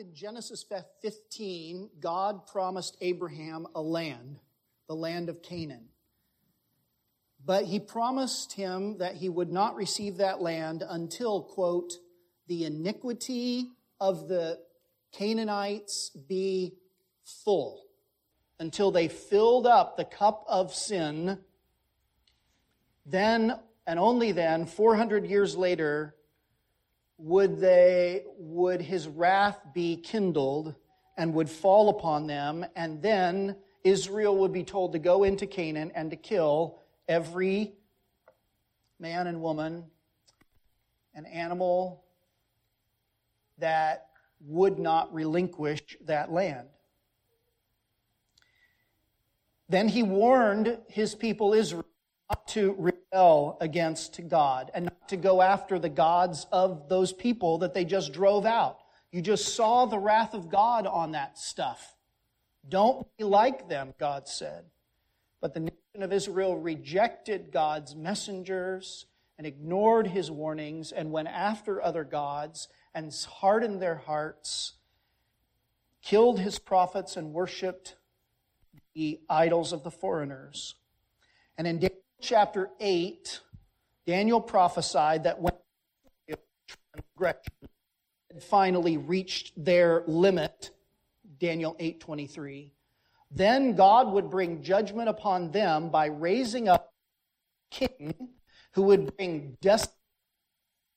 in Genesis 15, God promised Abraham a land, the land of Canaan. But he promised him that he would not receive that land until, quote, the iniquity of the Canaanites be full, until they filled up the cup of sin. Then, and only then, 400 years later, would they, would his wrath be kindled and would fall upon them, and then Israel would be told to go into Canaan and to kill every man and woman, an animal that would not relinquish that land. Then he warned his people Israel not to rebel against God and not to go after the gods of those people that they just drove out. You just saw the wrath of God on that stuff. Don't be like them, God said. But the nation of Israel rejected God's messengers and ignored his warnings and went after other gods and hardened their hearts, killed his prophets, and worshiped the idols of the foreigners. And in Daniel chapter 8, Daniel prophesied that when transgression had finally reached their limit, Daniel 8:23, then God would bring judgment upon them by raising up a king who would bring death to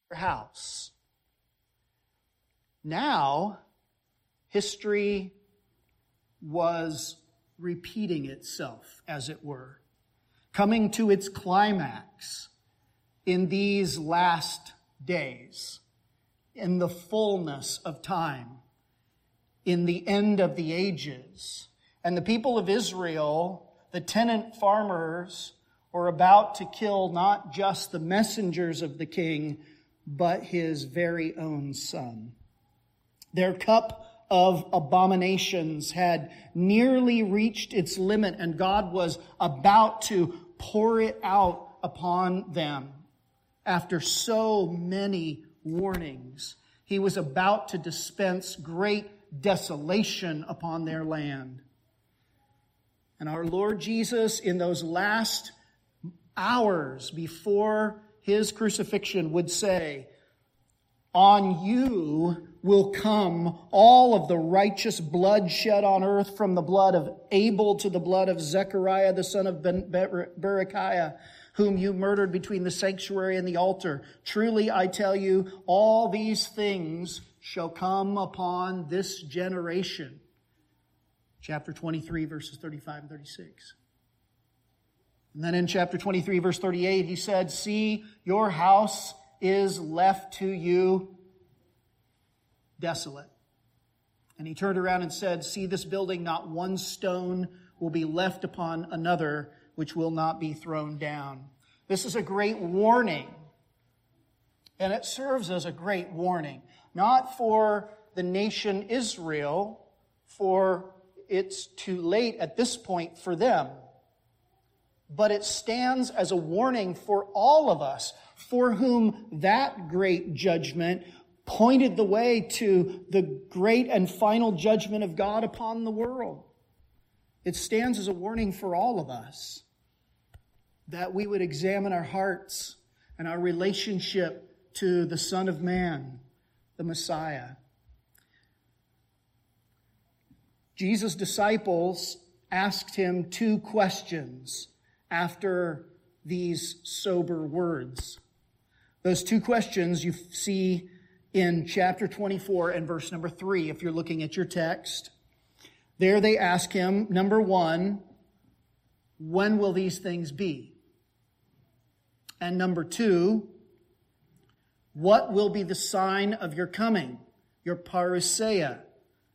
their house. Now, history was repeating itself, as it were, coming to its climax in these last days, in the fullness of time, in the end of the ages. And the people of Israel, the tenant farmers, were about to kill not just the messengers of the king, but his very own son. Their cup of abominations had nearly reached its limit, and God was about to pour it out upon them after so many warnings. He was about to dispense great desolation upon their land. And our Lord Jesus, in those last hours before his crucifixion, would say, On you will come all of the righteous blood shed on earth from the blood of Abel to the blood of Zechariah, the son of Berechiah, whom you murdered between the sanctuary and the altar. Truly, I tell you, all these things shall come upon this generation. Chapter 23, verses 35 and 36. And then in chapter 23, verse 38, he said, See, your house is left to you desolate. And he turned around and said, See this building, not one stone will be left upon another which will not be thrown down. This is a great warning. And it serves as a great warning, not for the nation Israel, for it's too late at this point for them, but it stands as a warning for all of us for whom that great judgment pointed the way to the great and final judgment of God upon the world. It stands as a warning for all of us that we would examine our hearts and our relationship to the Son of Man, the Messiah. Jesus' disciples asked him two questions after these sober words. Those two questions you see in chapter 24 and verse number 3, if you're looking at your text. There they ask him, number one, when will these things be? And number two, what will be the sign of your coming, your parousia,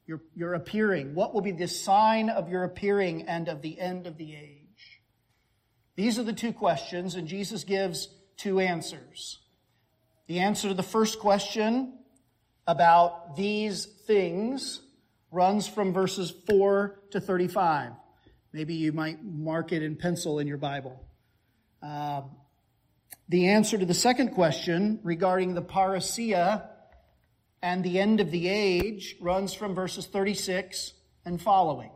your, your appearing? What will be the sign of your appearing and of the end of the age? These are the two questions, and Jesus gives two answers. The answer to the first question about these things runs from verses 4 to 35. Maybe you might mark it in pencil in your Bible. Uh, the answer to the second question regarding the parousia and the end of the age runs from verses 36 and following.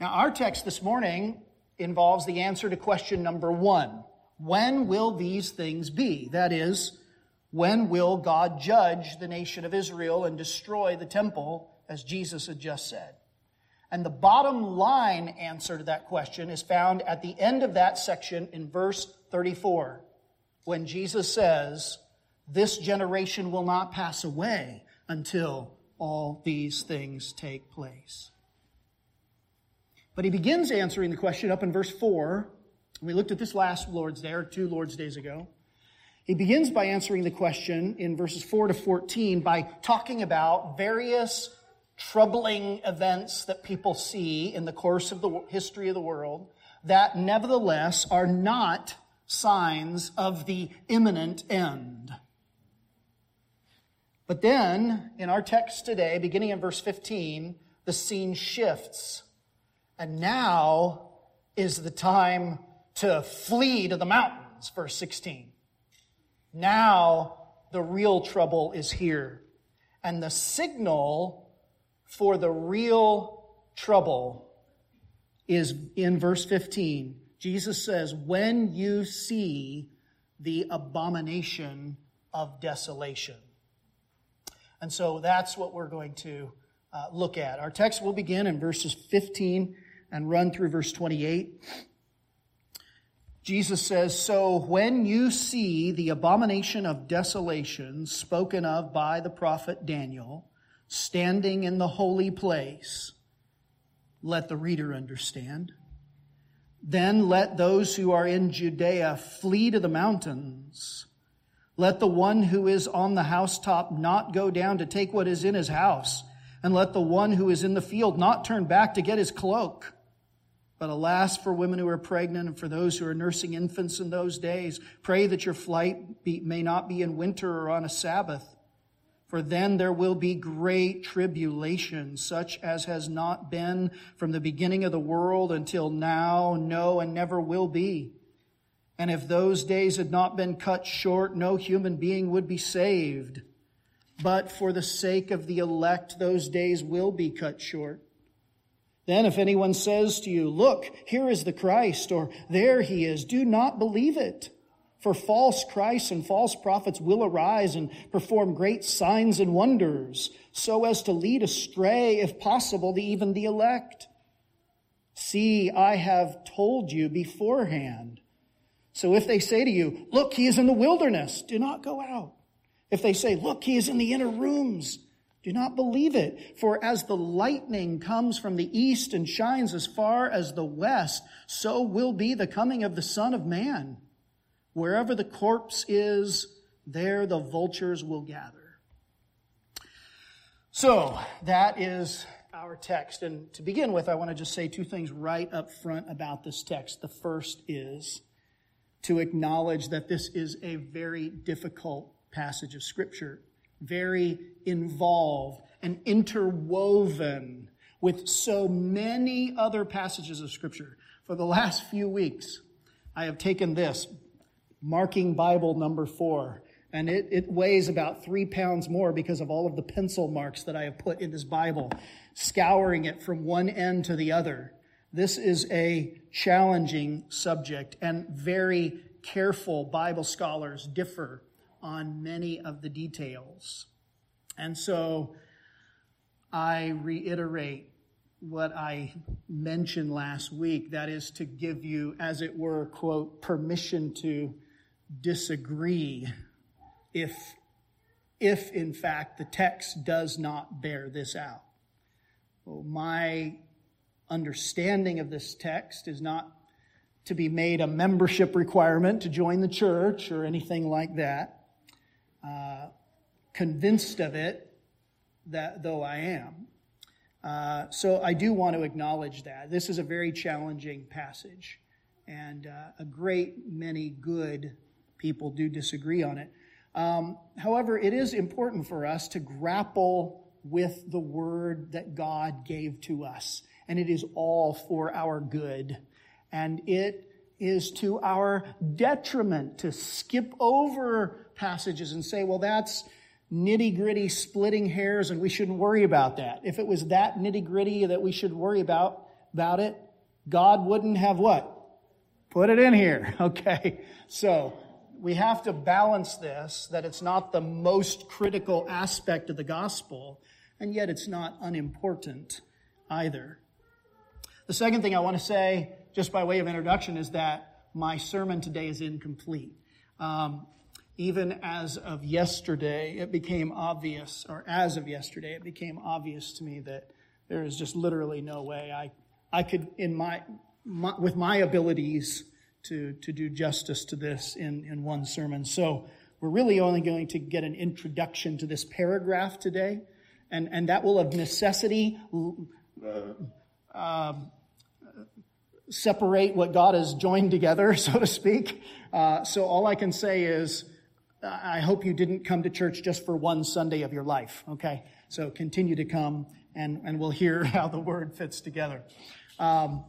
Now, our text this morning involves the answer to question number one When will these things be? That is, when will God judge the nation of Israel and destroy the temple, as Jesus had just said? And the bottom line answer to that question is found at the end of that section in verse 34, when Jesus says, This generation will not pass away until all these things take place. But he begins answering the question up in verse 4. We looked at this last Lord's Day, or two Lord's Days ago. He begins by answering the question in verses 4 to 14 by talking about various troubling events that people see in the course of the history of the world that nevertheless are not signs of the imminent end. But then, in our text today, beginning in verse 15, the scene shifts. And now is the time to flee to the mountains, verse 16. Now the real trouble is here. And the signal for the real trouble is in verse 15. Jesus says, When you see the abomination of desolation. And so that's what we're going to uh, look at. Our text will begin in verses 15 and run through verse 28. Jesus says, So when you see the abomination of desolation spoken of by the prophet Daniel, standing in the holy place. Let the reader understand. Then let those who are in Judea flee to the mountains. Let the one who is on the housetop not go down to take what is in his house. And let the one who is in the field not turn back to get his cloak. But alas, for women who are pregnant and for those who are nursing infants in those days, pray that your flight be, may not be in winter or on a Sabbath for then there will be great tribulation, such as has not been from the beginning of the world until now, no, and never will be. And if those days had not been cut short, no human being would be saved. But for the sake of the elect, those days will be cut short. Then if anyone says to you, look, here is the Christ, or there he is, do not believe it. For false Christs and false prophets will arise and perform great signs and wonders, so as to lead astray, if possible, the, even the elect. See, I have told you beforehand. So if they say to you, Look, he is in the wilderness, do not go out. If they say, Look, he is in the inner rooms, do not believe it. For as the lightning comes from the east and shines as far as the west, so will be the coming of the Son of Man. Wherever the corpse is, there the vultures will gather. So, that is our text. And to begin with, I want to just say two things right up front about this text. The first is to acknowledge that this is a very difficult passage of Scripture, very involved and interwoven with so many other passages of Scripture. For the last few weeks, I have taken this marking Bible number four. And it, it weighs about three pounds more because of all of the pencil marks that I have put in this Bible, scouring it from one end to the other. This is a challenging subject, and very careful Bible scholars differ on many of the details. And so I reiterate what I mentioned last week that is to give you, as it were, quote, permission to disagree if, if in fact the text does not bear this out. Well, my understanding of this text is not to be made a membership requirement to join the church or anything like that. Uh, convinced of it, that though I am. Uh, so I do want to acknowledge that. This is a very challenging passage and uh, a great many good people do disagree on it. Um, however, it is important for us to grapple with the word that God gave to us, and it is all for our good. And it is to our detriment to skip over passages and say, well, that's, nitty gritty splitting hairs and we shouldn't worry about that. If it was that nitty gritty that we should worry about, about it, God wouldn't have what? Put it in here. Okay. So we have to balance this, that it's not the most critical aspect of the gospel, and yet it's not unimportant either. The second thing I want to say, just by way of introduction, is that my sermon today is incomplete. Um, even as of yesterday, it became obvious, or as of yesterday, it became obvious to me that there is just literally no way I, I could, in my, my with my abilities, to, to do justice to this in, in one sermon. So we're really only going to get an introduction to this paragraph today, and, and that will of necessity uh, um, separate what God has joined together, so to speak. Uh, so all I can say is, I hope you didn't come to church just for one Sunday of your life, okay? So continue to come and, and we'll hear how the word fits together. Um,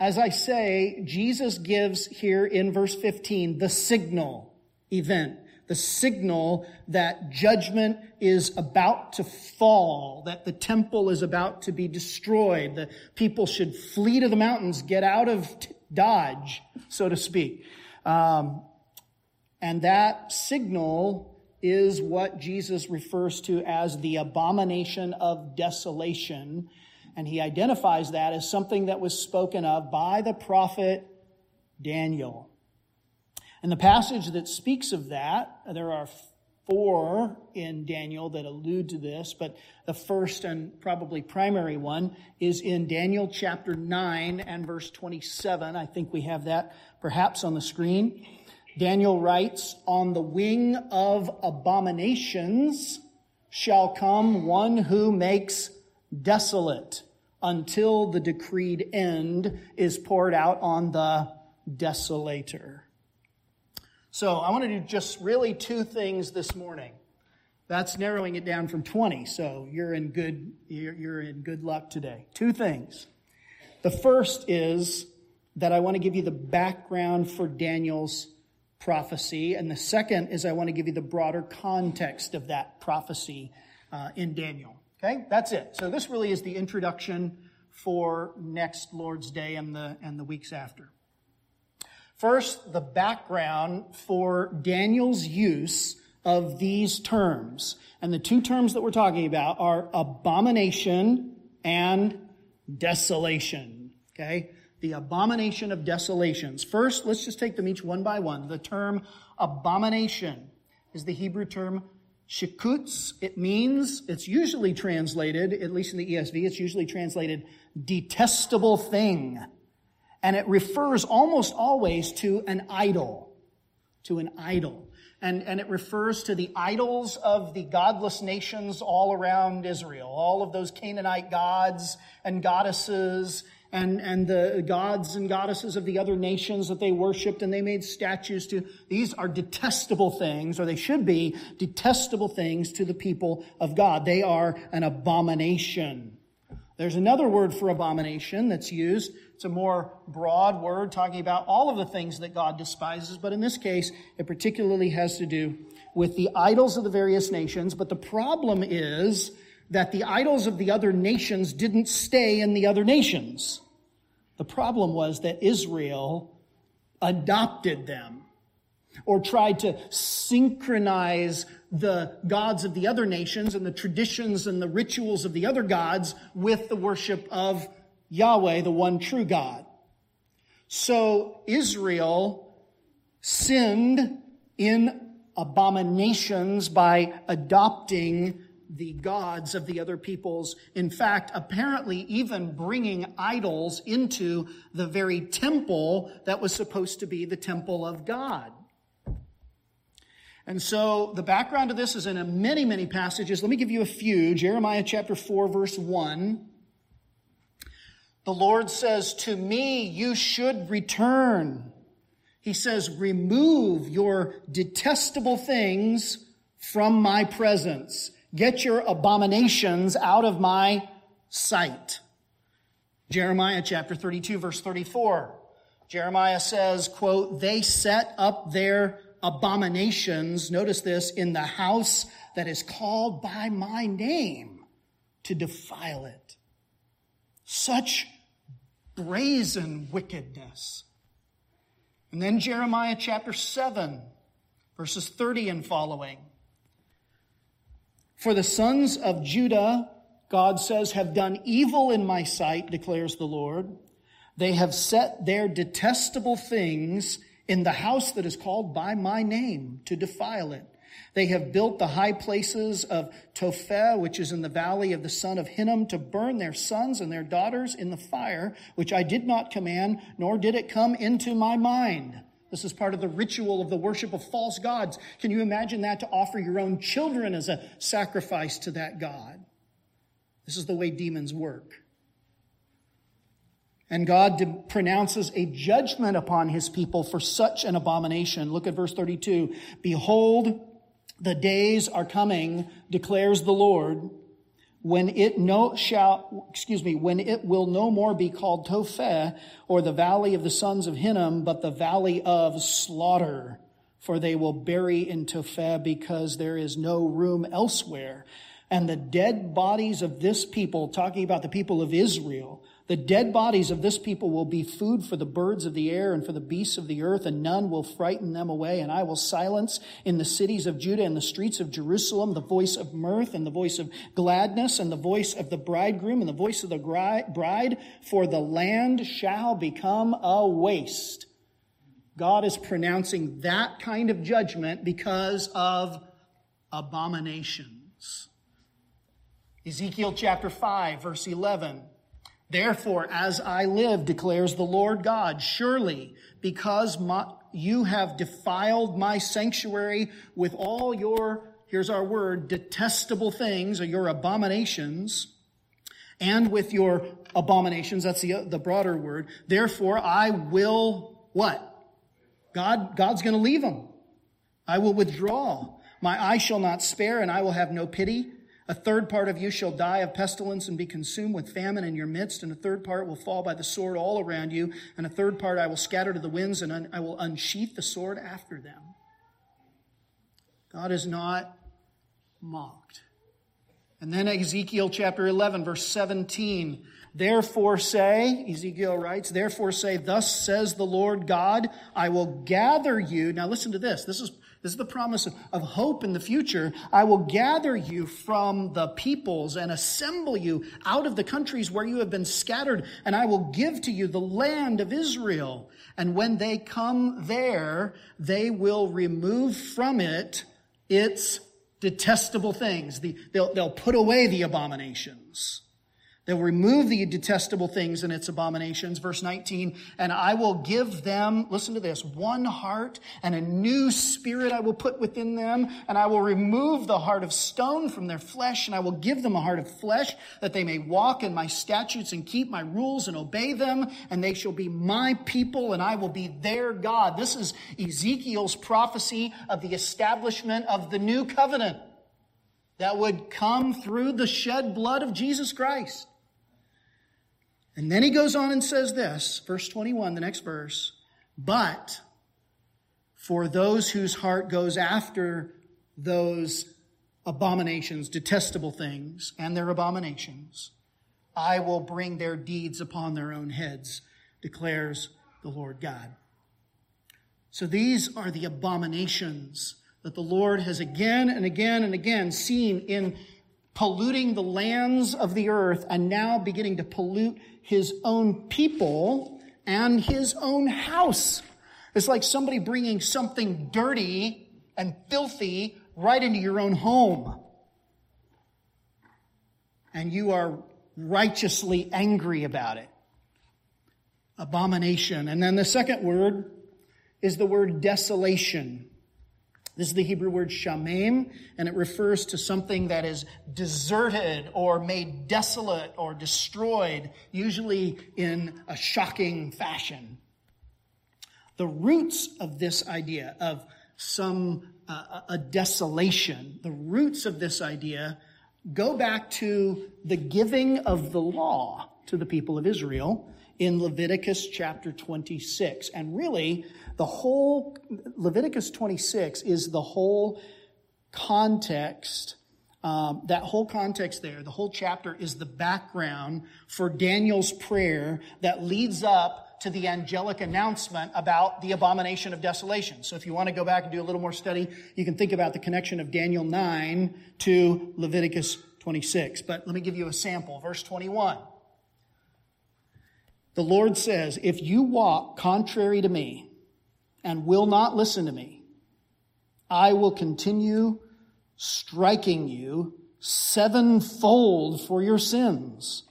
as I say, Jesus gives here in verse 15 the signal event, the signal that judgment is about to fall, that the temple is about to be destroyed, the people should flee to the mountains, get out of Dodge, so to speak. Um, and that signal is what Jesus refers to as the abomination of desolation. And he identifies that as something that was spoken of by the prophet Daniel. And the passage that speaks of that, there are four in Daniel that allude to this, but the first and probably primary one is in Daniel chapter 9 and verse 27. I think we have that perhaps on the screen. Daniel writes, On the wing of abominations shall come one who makes desolate until the decreed end is poured out on the desolator. So I want to do just really two things this morning. That's narrowing it down from 20. So you're in good, you're, in good luck today. Two things. The first is that I want to give you the background for Daniel's prophecy. And the second is I want to give you the broader context of that prophecy uh, in Daniel. Okay, that's it. So this really is the introduction for next Lord's Day and the, and the weeks after. First, the background for Daniel's use of these terms. And the two terms that we're talking about are abomination and desolation. Okay? The abomination of desolations. First, let's just take them each one by one. The term abomination is the Hebrew term shikutz. It means, it's usually translated, at least in the ESV, it's usually translated detestable thing. And it refers almost always to an idol. To an idol. And, and it refers to the idols of the godless nations all around Israel. All of those Canaanite gods and goddesses and, and the gods and goddesses of the other nations that they worshiped and they made statues to. These are detestable things, or they should be detestable things to the people of God. They are an abomination. There's another word for abomination that's used. It's a more broad word talking about all of the things that God despises, but in this case, it particularly has to do with the idols of the various nations. But the problem is that the idols of the other nations didn't stay in the other nations. The problem was that Israel adopted them or tried to synchronize the gods of the other nations and the traditions and the rituals of the other gods with the worship of Yahweh, the one true God. So Israel sinned in abominations by adopting the gods of the other peoples. In fact, apparently even bringing idols into the very temple that was supposed to be the temple of God. And so the background of this is in many, many passages. Let me give you a few. Jeremiah chapter 4, verse 1. The Lord says, To me you should return. He says, Remove your detestable things from my presence. Get your abominations out of my sight. Jeremiah chapter 32 verse 34. Jeremiah says, quote, they set up their abominations, notice this, in the house that is called by my name to defile it. Such brazen wickedness. And then Jeremiah chapter 7, verses 30 and following. For the sons of Judah, God says, have done evil in my sight, declares the Lord. They have set their detestable things in the house that is called by my name to defile it. They have built the high places of Topheth, which is in the valley of the son of Hinnom, to burn their sons and their daughters in the fire, which I did not command, nor did it come into my mind. This is part of the ritual of the worship of false gods. Can you imagine that to offer your own children as a sacrifice to that God? This is the way demons work. And God pronounces a judgment upon his people for such an abomination. Look at verse 32. Behold, the days are coming, declares the Lord, when it no shall, excuse me, when it will no more be called Topheth or the valley of the sons of Hinnom, but the valley of slaughter. For they will bury in Topheth because there is no room elsewhere. And the dead bodies of this people, talking about the people of Israel, the dead bodies of this people will be food for the birds of the air and for the beasts of the earth, and none will frighten them away. And I will silence in the cities of Judah and the streets of Jerusalem the voice of mirth and the voice of gladness and the voice of the bridegroom and the voice of the bride, for the land shall become a waste. God is pronouncing that kind of judgment because of abominations. Ezekiel chapter 5, verse 11. Therefore, as I live, declares the Lord God, surely because my, you have defiled my sanctuary with all your, here's our word, detestable things or your abominations, and with your abominations, that's the, the broader word. Therefore, I will, what? God, God's gonna leave them. I will withdraw. My eye shall not spare, and I will have no pity. A third part of you shall die of pestilence and be consumed with famine in your midst, and a third part will fall by the sword all around you, and a third part I will scatter to the winds, and I will unsheath the sword after them. God is not mocked. And then Ezekiel chapter 11, verse 17. Therefore say, Ezekiel writes, therefore say, thus says the Lord God, I will gather you. Now listen to this. This is this is the promise of, hope in the future. I will gather you from the peoples and assemble you out of the countries where you have been scattered, and I will give to you the land of Israel. And when they come there, they will remove from it its detestable things. The, they'll, they'll put away the abominations. They'll remove the detestable things and its abominations. Verse 19, and I will give them, listen to this, one heart and a new spirit I will put within them, and I will remove the heart of stone from their flesh, and I will give them a heart of flesh that they may walk in my statutes and keep my rules and obey them, and they shall be my people, and I will be their God. This is Ezekiel's prophecy of the establishment of the new covenant that would come through the shed blood of Jesus Christ. And then he goes on and says this, verse 21, the next verse. But for those whose heart goes after those abominations, detestable things, and their abominations, I will bring their deeds upon their own heads, declares the Lord God. So these are the abominations that the Lord has again and again and again seen in polluting the lands of the earth and now beginning to pollute his own people and his own house. It's like somebody bringing something dirty and filthy right into your own home. And you are righteously angry about it. Abomination. And then the second word is the word desolation. This is the Hebrew word shamem, and it refers to something that is deserted or made desolate or destroyed, usually in a shocking fashion. The roots of this idea of some uh, a desolation, the roots of this idea go back to the giving of the law to the people of Israel in Leviticus chapter 26. And really, the whole, Leviticus 26 is the whole context um, that whole context there, the whole chapter is the background for Daniel's prayer that leads up to the angelic announcement about the abomination of desolation. So if you want to go back and do a little more study, you can think about the connection of Daniel 9 to Leviticus 26. But let me give you a sample. Verse 21. The Lord says, If you walk contrary to me and will not listen to me, I will continue striking you sevenfold for your sins.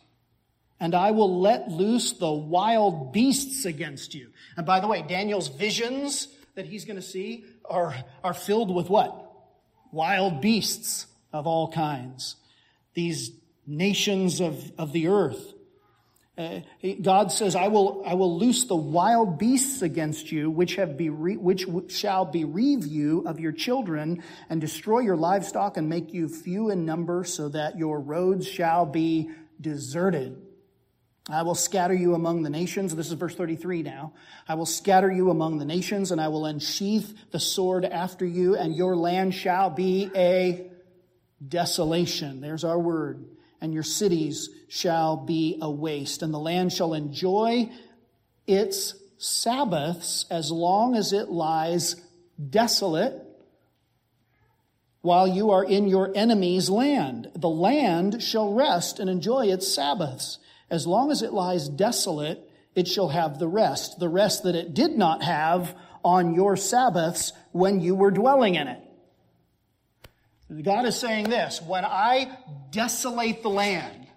And I will let loose the wild beasts against you. And by the way, Daniel's visions that he's going to see are, are filled with what? Wild beasts of all kinds. These nations of, of the earth uh, God says, I will, I will loose the wild beasts against you, which have be, re, which shall bereave you of your children and destroy your livestock and make you few in number so that your roads shall be deserted. I will scatter you among the nations. This is verse 33 now. I will scatter you among the nations and I will unsheath the sword after you and your land shall be a desolation. There's our word and your cities shall be a waste, and the land shall enjoy its Sabbaths as long as it lies desolate while you are in your enemy's land. The land shall rest and enjoy its Sabbaths. As long as it lies desolate, it shall have the rest, the rest that it did not have on your Sabbaths when you were dwelling in it. God is saying this when I desolate the land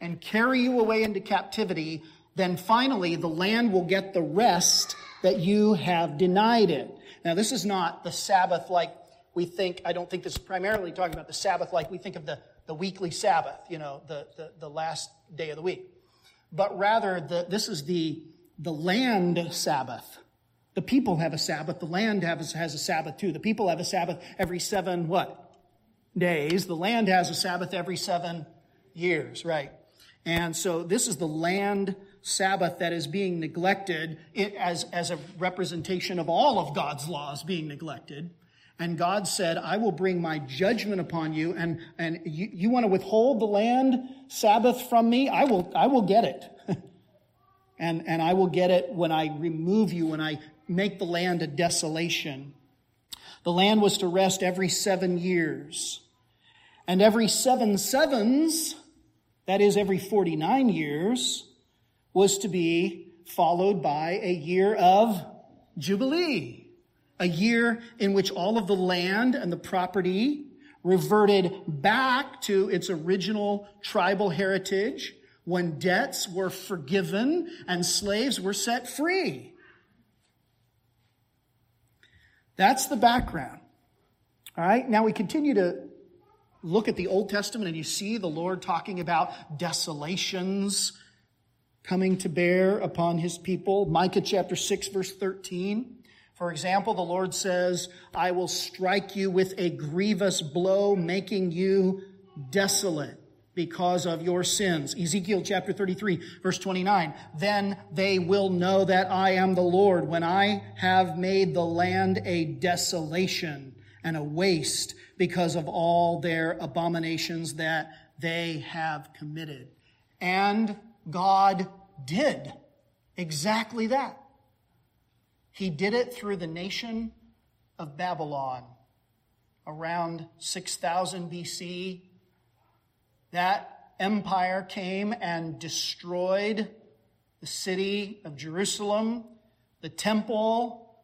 and carry you away into captivity, then finally the land will get the rest that you have denied it. Now, this is not the Sabbath like we think, I don't think this is primarily talking about the Sabbath like we think of the, the weekly Sabbath, you know, the, the, the last day of the week. But rather, the, this is the, the land Sabbath. The people have a Sabbath. The land has, has a Sabbath too. The people have a Sabbath every seven, what? Days. The land has a Sabbath every seven years, right? And so this is the land Sabbath that is being neglected as, as a representation of all of God's laws being neglected. And God said, I will bring my judgment upon you, and, and you, you want to withhold the land Sabbath from me? I will, I will get it. and, and I will get it when I remove you, when I make the land a desolation. The land was to rest every seven years. And every seven sevens, that is every 49 years, was to be followed by a year of Jubilee. A year in which all of the land and the property reverted back to its original tribal heritage when debts were forgiven and slaves were set free. That's the background. All right, now we continue to look at the Old Testament and you see the Lord talking about desolations coming to bear upon his people. Micah chapter 6 verse 13. For example, the Lord says, I will strike you with a grievous blow, making you desolate because of your sins. Ezekiel chapter 33 verse 29. Then they will know that I am the Lord when I have made the land a desolation and a waste because of all their abominations that they have committed. And God did exactly that. He did it through the nation of Babylon around 6000 BC. That empire came and destroyed the city of Jerusalem, the temple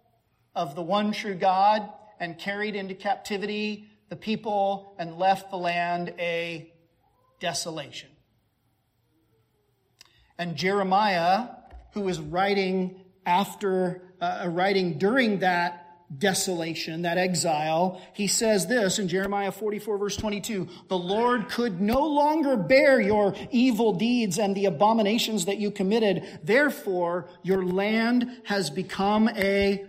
of the one true God, and carried into captivity the people and left the land a desolation. And Jeremiah, who was writing after, uh, writing during that desolation, that exile, he says this in Jeremiah 44 verse 22, the Lord could no longer bear your evil deeds and the abominations that you committed. Therefore, your land has become a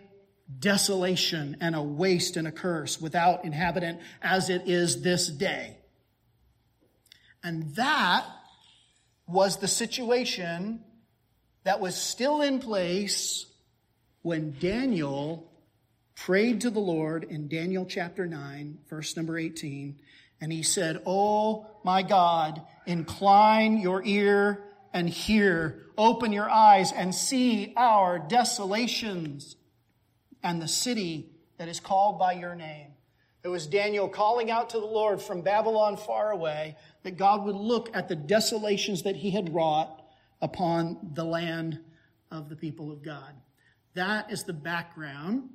desolation and a waste and a curse without inhabitant as it is this day. And that was the situation that was still in place when Daniel prayed to the Lord in Daniel chapter 9, verse number 18, and he said, Oh my God, incline your ear and hear, open your eyes and see our desolations and the city that is called by your name. It was Daniel calling out to the Lord from Babylon far away that God would look at the desolations that he had wrought upon the land of the people of God. That is the background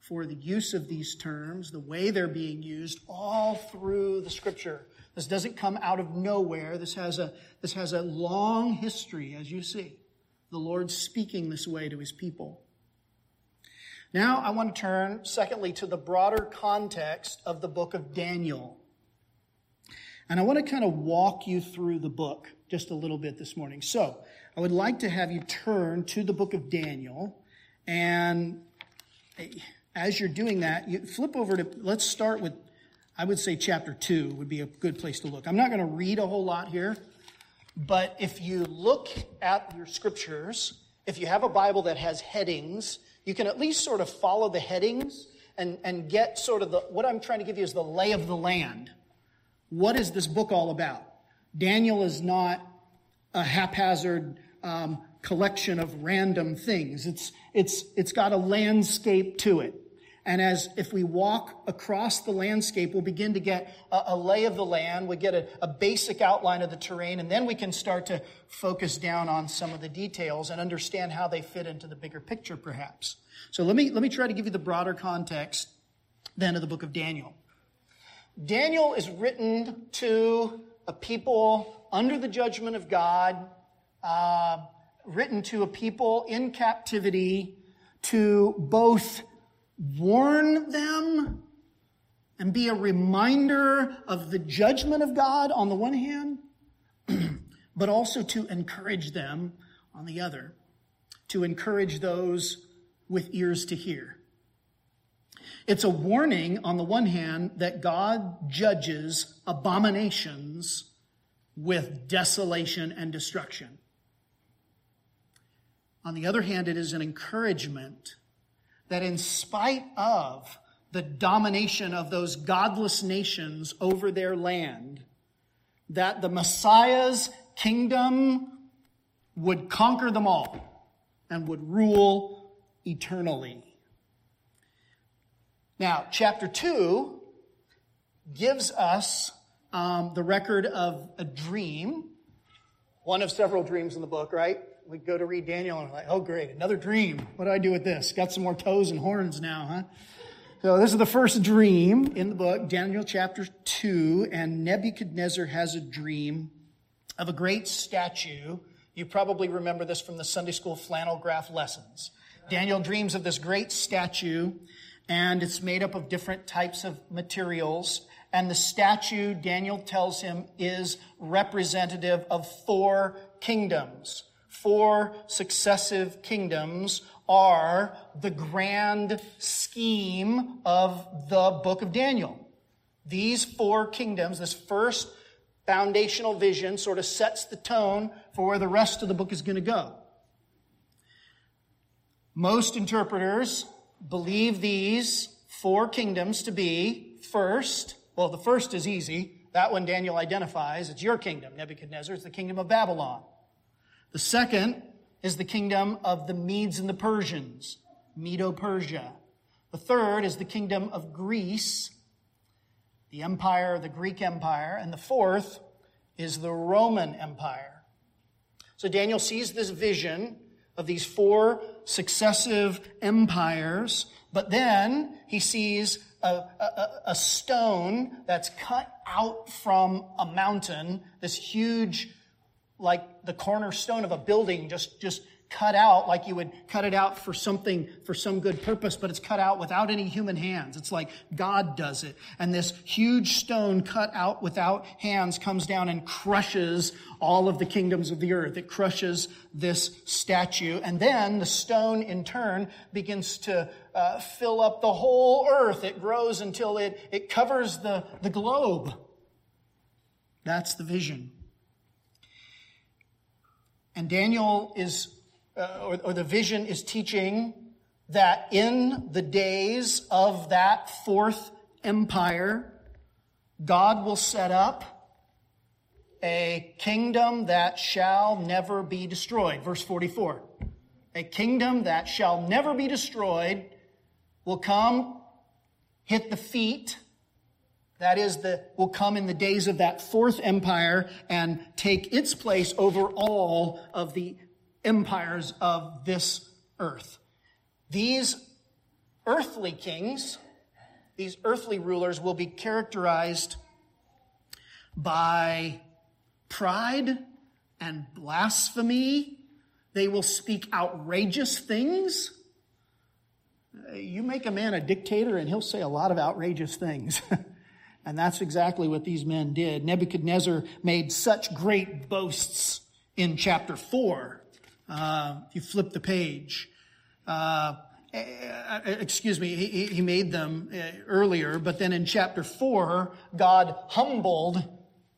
for the use of these terms, the way they're being used all through the scripture. This doesn't come out of nowhere. This has a, this has a long history, as you see. The Lord speaking this way to his people. Now I want to turn, secondly, to the broader context of the book of Daniel. And I want to kind of walk you through the book just a little bit this morning. So I would like to have you turn to the book of Daniel. And eh, as you're doing that, you flip over to, let's start with, I would say chapter two would be a good place to look. I'm not going to read a whole lot here, but if you look at your scriptures, if you have a Bible that has headings, you can at least sort of follow the headings and, and get sort of the, what I'm trying to give you is the lay of the land what is this book all about? Daniel is not a haphazard um, collection of random things. It's, it's, it's got a landscape to it. And as if we walk across the landscape, we'll begin to get a, a lay of the land. We get a, a, basic outline of the terrain, and then we can start to focus down on some of the details and understand how they fit into the bigger picture, perhaps. So let me, let me try to give you the broader context then of the book of Daniel. Daniel is written to a people under the judgment of God, uh, written to a people in captivity to both warn them and be a reminder of the judgment of God on the one hand, but also to encourage them on the other, to encourage those with ears to hear. It's a warning, on the one hand, that God judges abominations with desolation and destruction. On the other hand, it is an encouragement that in spite of the domination of those godless nations over their land, that the Messiah's kingdom would conquer them all and would rule eternally. Now, chapter 2 gives us um, the record of a dream, one of several dreams in the book, right? We go to read Daniel and we're like, oh, great, another dream. What do I do with this? Got some more toes and horns now, huh? So this is the first dream in the book, Daniel chapter 2, and Nebuchadnezzar has a dream of a great statue. You probably remember this from the Sunday school flannel graph lessons. Daniel dreams of this great statue and it's made up of different types of materials. And the statue, Daniel tells him, is representative of four kingdoms. Four successive kingdoms are the grand scheme of the book of Daniel. These four kingdoms, this first foundational vision sort of sets the tone for where the rest of the book is going to go. Most interpreters believe these four kingdoms to be first, well, the first is easy. That one Daniel identifies. It's your kingdom, Nebuchadnezzar. It's the kingdom of Babylon. The second is the kingdom of the Medes and the Persians, Medo Persia. The third is the kingdom of Greece, the empire, the Greek empire. And the fourth is the Roman empire. So Daniel sees this vision of these four successive empires, but then he sees a, a, a, stone that's cut out from a mountain, this huge, like the cornerstone of a building, just, just cut out like you would cut it out for something, for some good purpose, but it's cut out without any human hands. It's like God does it. And this huge stone cut out without hands comes down and crushes all of the kingdoms of the earth. It crushes this statue. And then the stone in turn begins to uh, fill up the whole earth. It grows until it, it covers the, the globe. That's the vision. And Daniel is uh, or, or the vision is teaching that in the days of that fourth empire, God will set up a kingdom that shall never be destroyed. Verse 44. A kingdom that shall never be destroyed will come, hit the feet. That is, the, will come in the days of that fourth empire and take its place over all of the empires of this earth. These earthly kings, these earthly rulers will be characterized by pride and blasphemy. They will speak outrageous things. You make a man a dictator and he'll say a lot of outrageous things. and that's exactly what these men did. Nebuchadnezzar made such great boasts in chapter 4. Uh, you flip the page, uh, uh, excuse me, he, he made them uh, earlier, but then in chapter 4, God humbled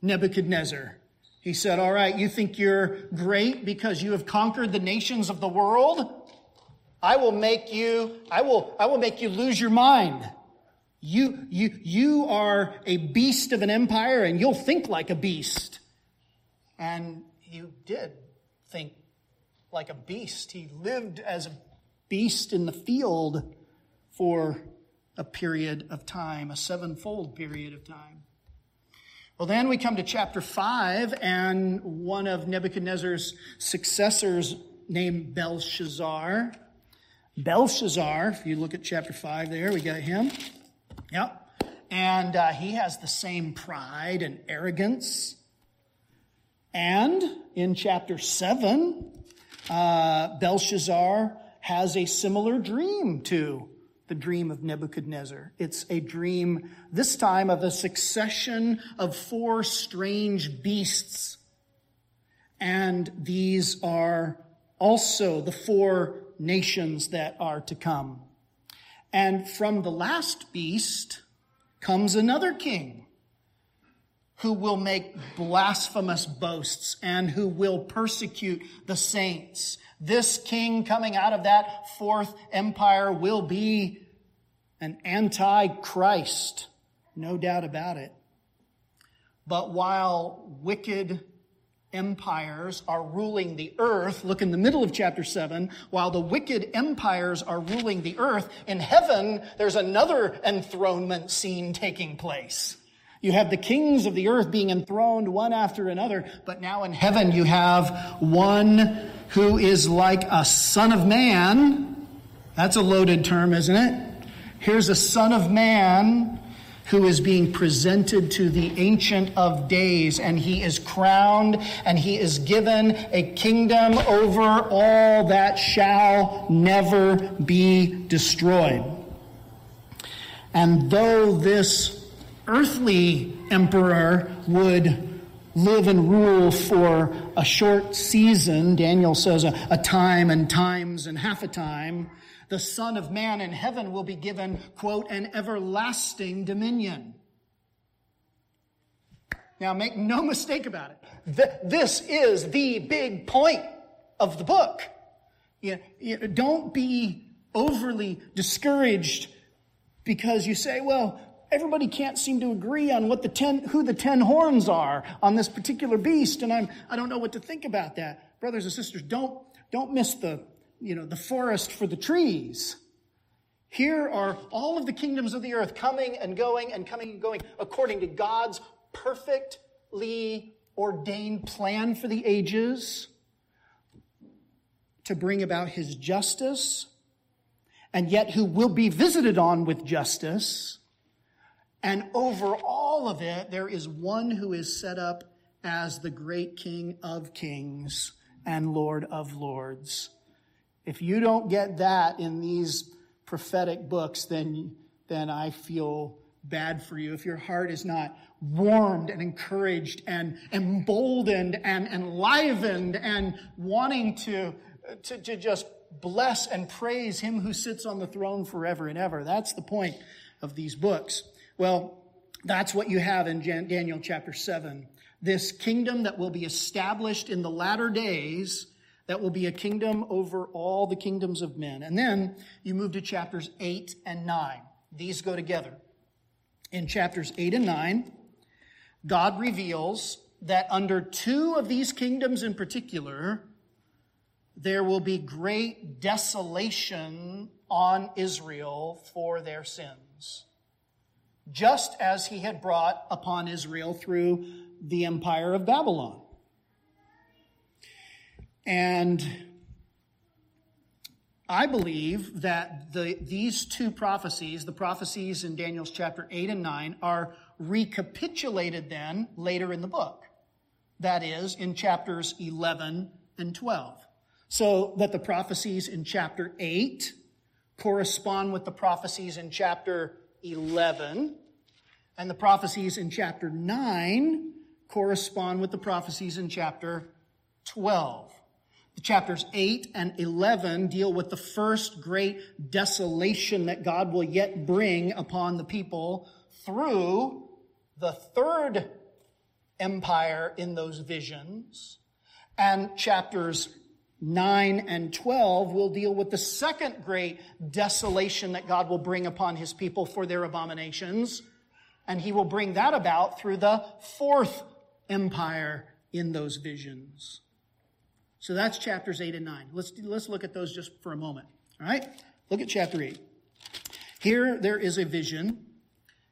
Nebuchadnezzar. He said, All right, you think you're great because you have conquered the nations of the world? I will make you, I will, I will make you lose your mind. You, you, you are a beast of an empire and you'll think like a beast. And you did think like a beast. He lived as a beast in the field for a period of time, a sevenfold period of time. Well, then we come to chapter 5, and one of Nebuchadnezzar's successors named Belshazzar. Belshazzar, if you look at chapter 5 there, we got him. Yep. And uh, he has the same pride and arrogance. And in chapter 7, uh, Belshazzar has a similar dream to the dream of Nebuchadnezzar. It's a dream, this time, of a succession of four strange beasts. And these are also the four nations that are to come. And from the last beast comes another king who will make blasphemous boasts and who will persecute the saints this king coming out of that fourth empire will be an antichrist. No doubt about it. But while wicked empires are ruling the earth, look in the middle of chapter 7, while the wicked empires are ruling the earth, in heaven there's another enthronement scene taking place. You have the kings of the earth being enthroned one after another, but now in heaven you have one who is like a son of man. That's a loaded term, isn't it? Here's a son of man who is being presented to the Ancient of Days, and he is crowned and he is given a kingdom over all that shall never be destroyed. And though this earthly emperor would live and rule for a short season. Daniel says a, a, time and times and half a time. The Son of Man in heaven will be given, quote, an everlasting dominion. Now, make no mistake about it. This is the big point of the book. You, you, don't be overly discouraged because you say, well, everybody can't seem to agree on what the ten, who the ten horns are on this particular beast, and I'm, I don't know what to think about that. Brothers and sisters, don't, don't miss the, you know, the forest for the trees. Here are all of the kingdoms of the earth coming and going and coming and going according to God's perfectly ordained plan for the ages to bring about his justice, and yet who will be visited on with justice and over all of it, there is one who is set up as the great King of kings and Lord of lords. If you don't get that in these prophetic books, then, then I feel bad for you. If your heart is not warmed and encouraged and emboldened and enlivened and wanting to, to, to just bless and praise him who sits on the throne forever and ever. That's the point of these books. Well, that's what you have in Daniel chapter 7. This kingdom that will be established in the latter days that will be a kingdom over all the kingdoms of men. And then you move to chapters 8 and 9. These go together. In chapters 8 and 9, God reveals that under two of these kingdoms in particular, there will be great desolation on Israel for their sins. Just as he had brought upon Israel through the empire of Babylon. And I believe that the, these two prophecies, the prophecies in Daniel's chapter 8 and 9, are recapitulated then later in the book. That is, in chapters 11 and 12. So that the prophecies in chapter 8 correspond with the prophecies in chapter 11, and the prophecies in chapter 9 correspond with the prophecies in chapter 12. Chapters 8 and 11 deal with the first great desolation that God will yet bring upon the people through the third empire in those visions. And chapters 9 and 12 will deal with the second great desolation that God will bring upon his people for their abominations. And he will bring that about through the fourth empire in those visions. So that's chapters 8 and 9. Let's, let's look at those just for a moment. All right? Look at chapter 8. Here there is a vision,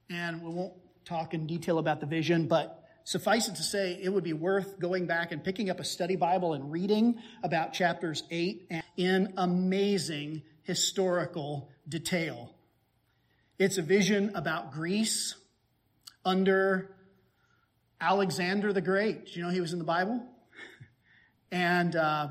and we won't talk in detail about the vision, but suffice it to say, it would be worth going back and picking up a study Bible and reading about chapters 8 and in amazing historical detail. It's a vision about Greece under Alexander the Great. Do you know he was in the Bible? And uh,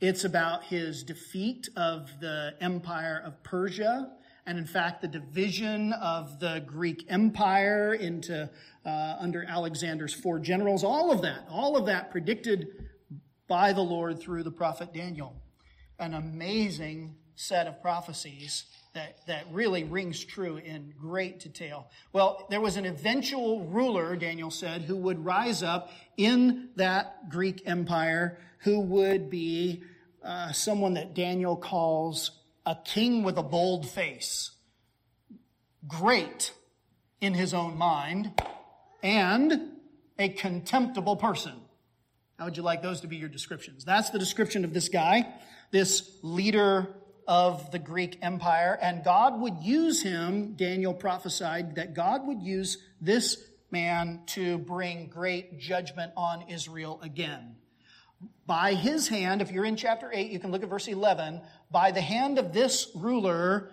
it's about his defeat of the empire of Persia, and in fact, the division of the Greek Empire into uh, under Alexander's four generals. All of that, all of that predicted by the Lord through the prophet Daniel. An amazing set of prophecies that, that really rings true in great detail. Well, there was an eventual ruler, Daniel said, who would rise up in that Greek empire, who would be uh, someone that Daniel calls a king with a bold face. Great in his own mind, and a contemptible person. How would you like those to be your descriptions? That's the description of this guy, this leader of the Greek Empire, and God would use him, Daniel prophesied that God would use this man to bring great judgment on Israel again. By his hand, if you're in chapter 8, you can look at verse 11. By the hand of this ruler,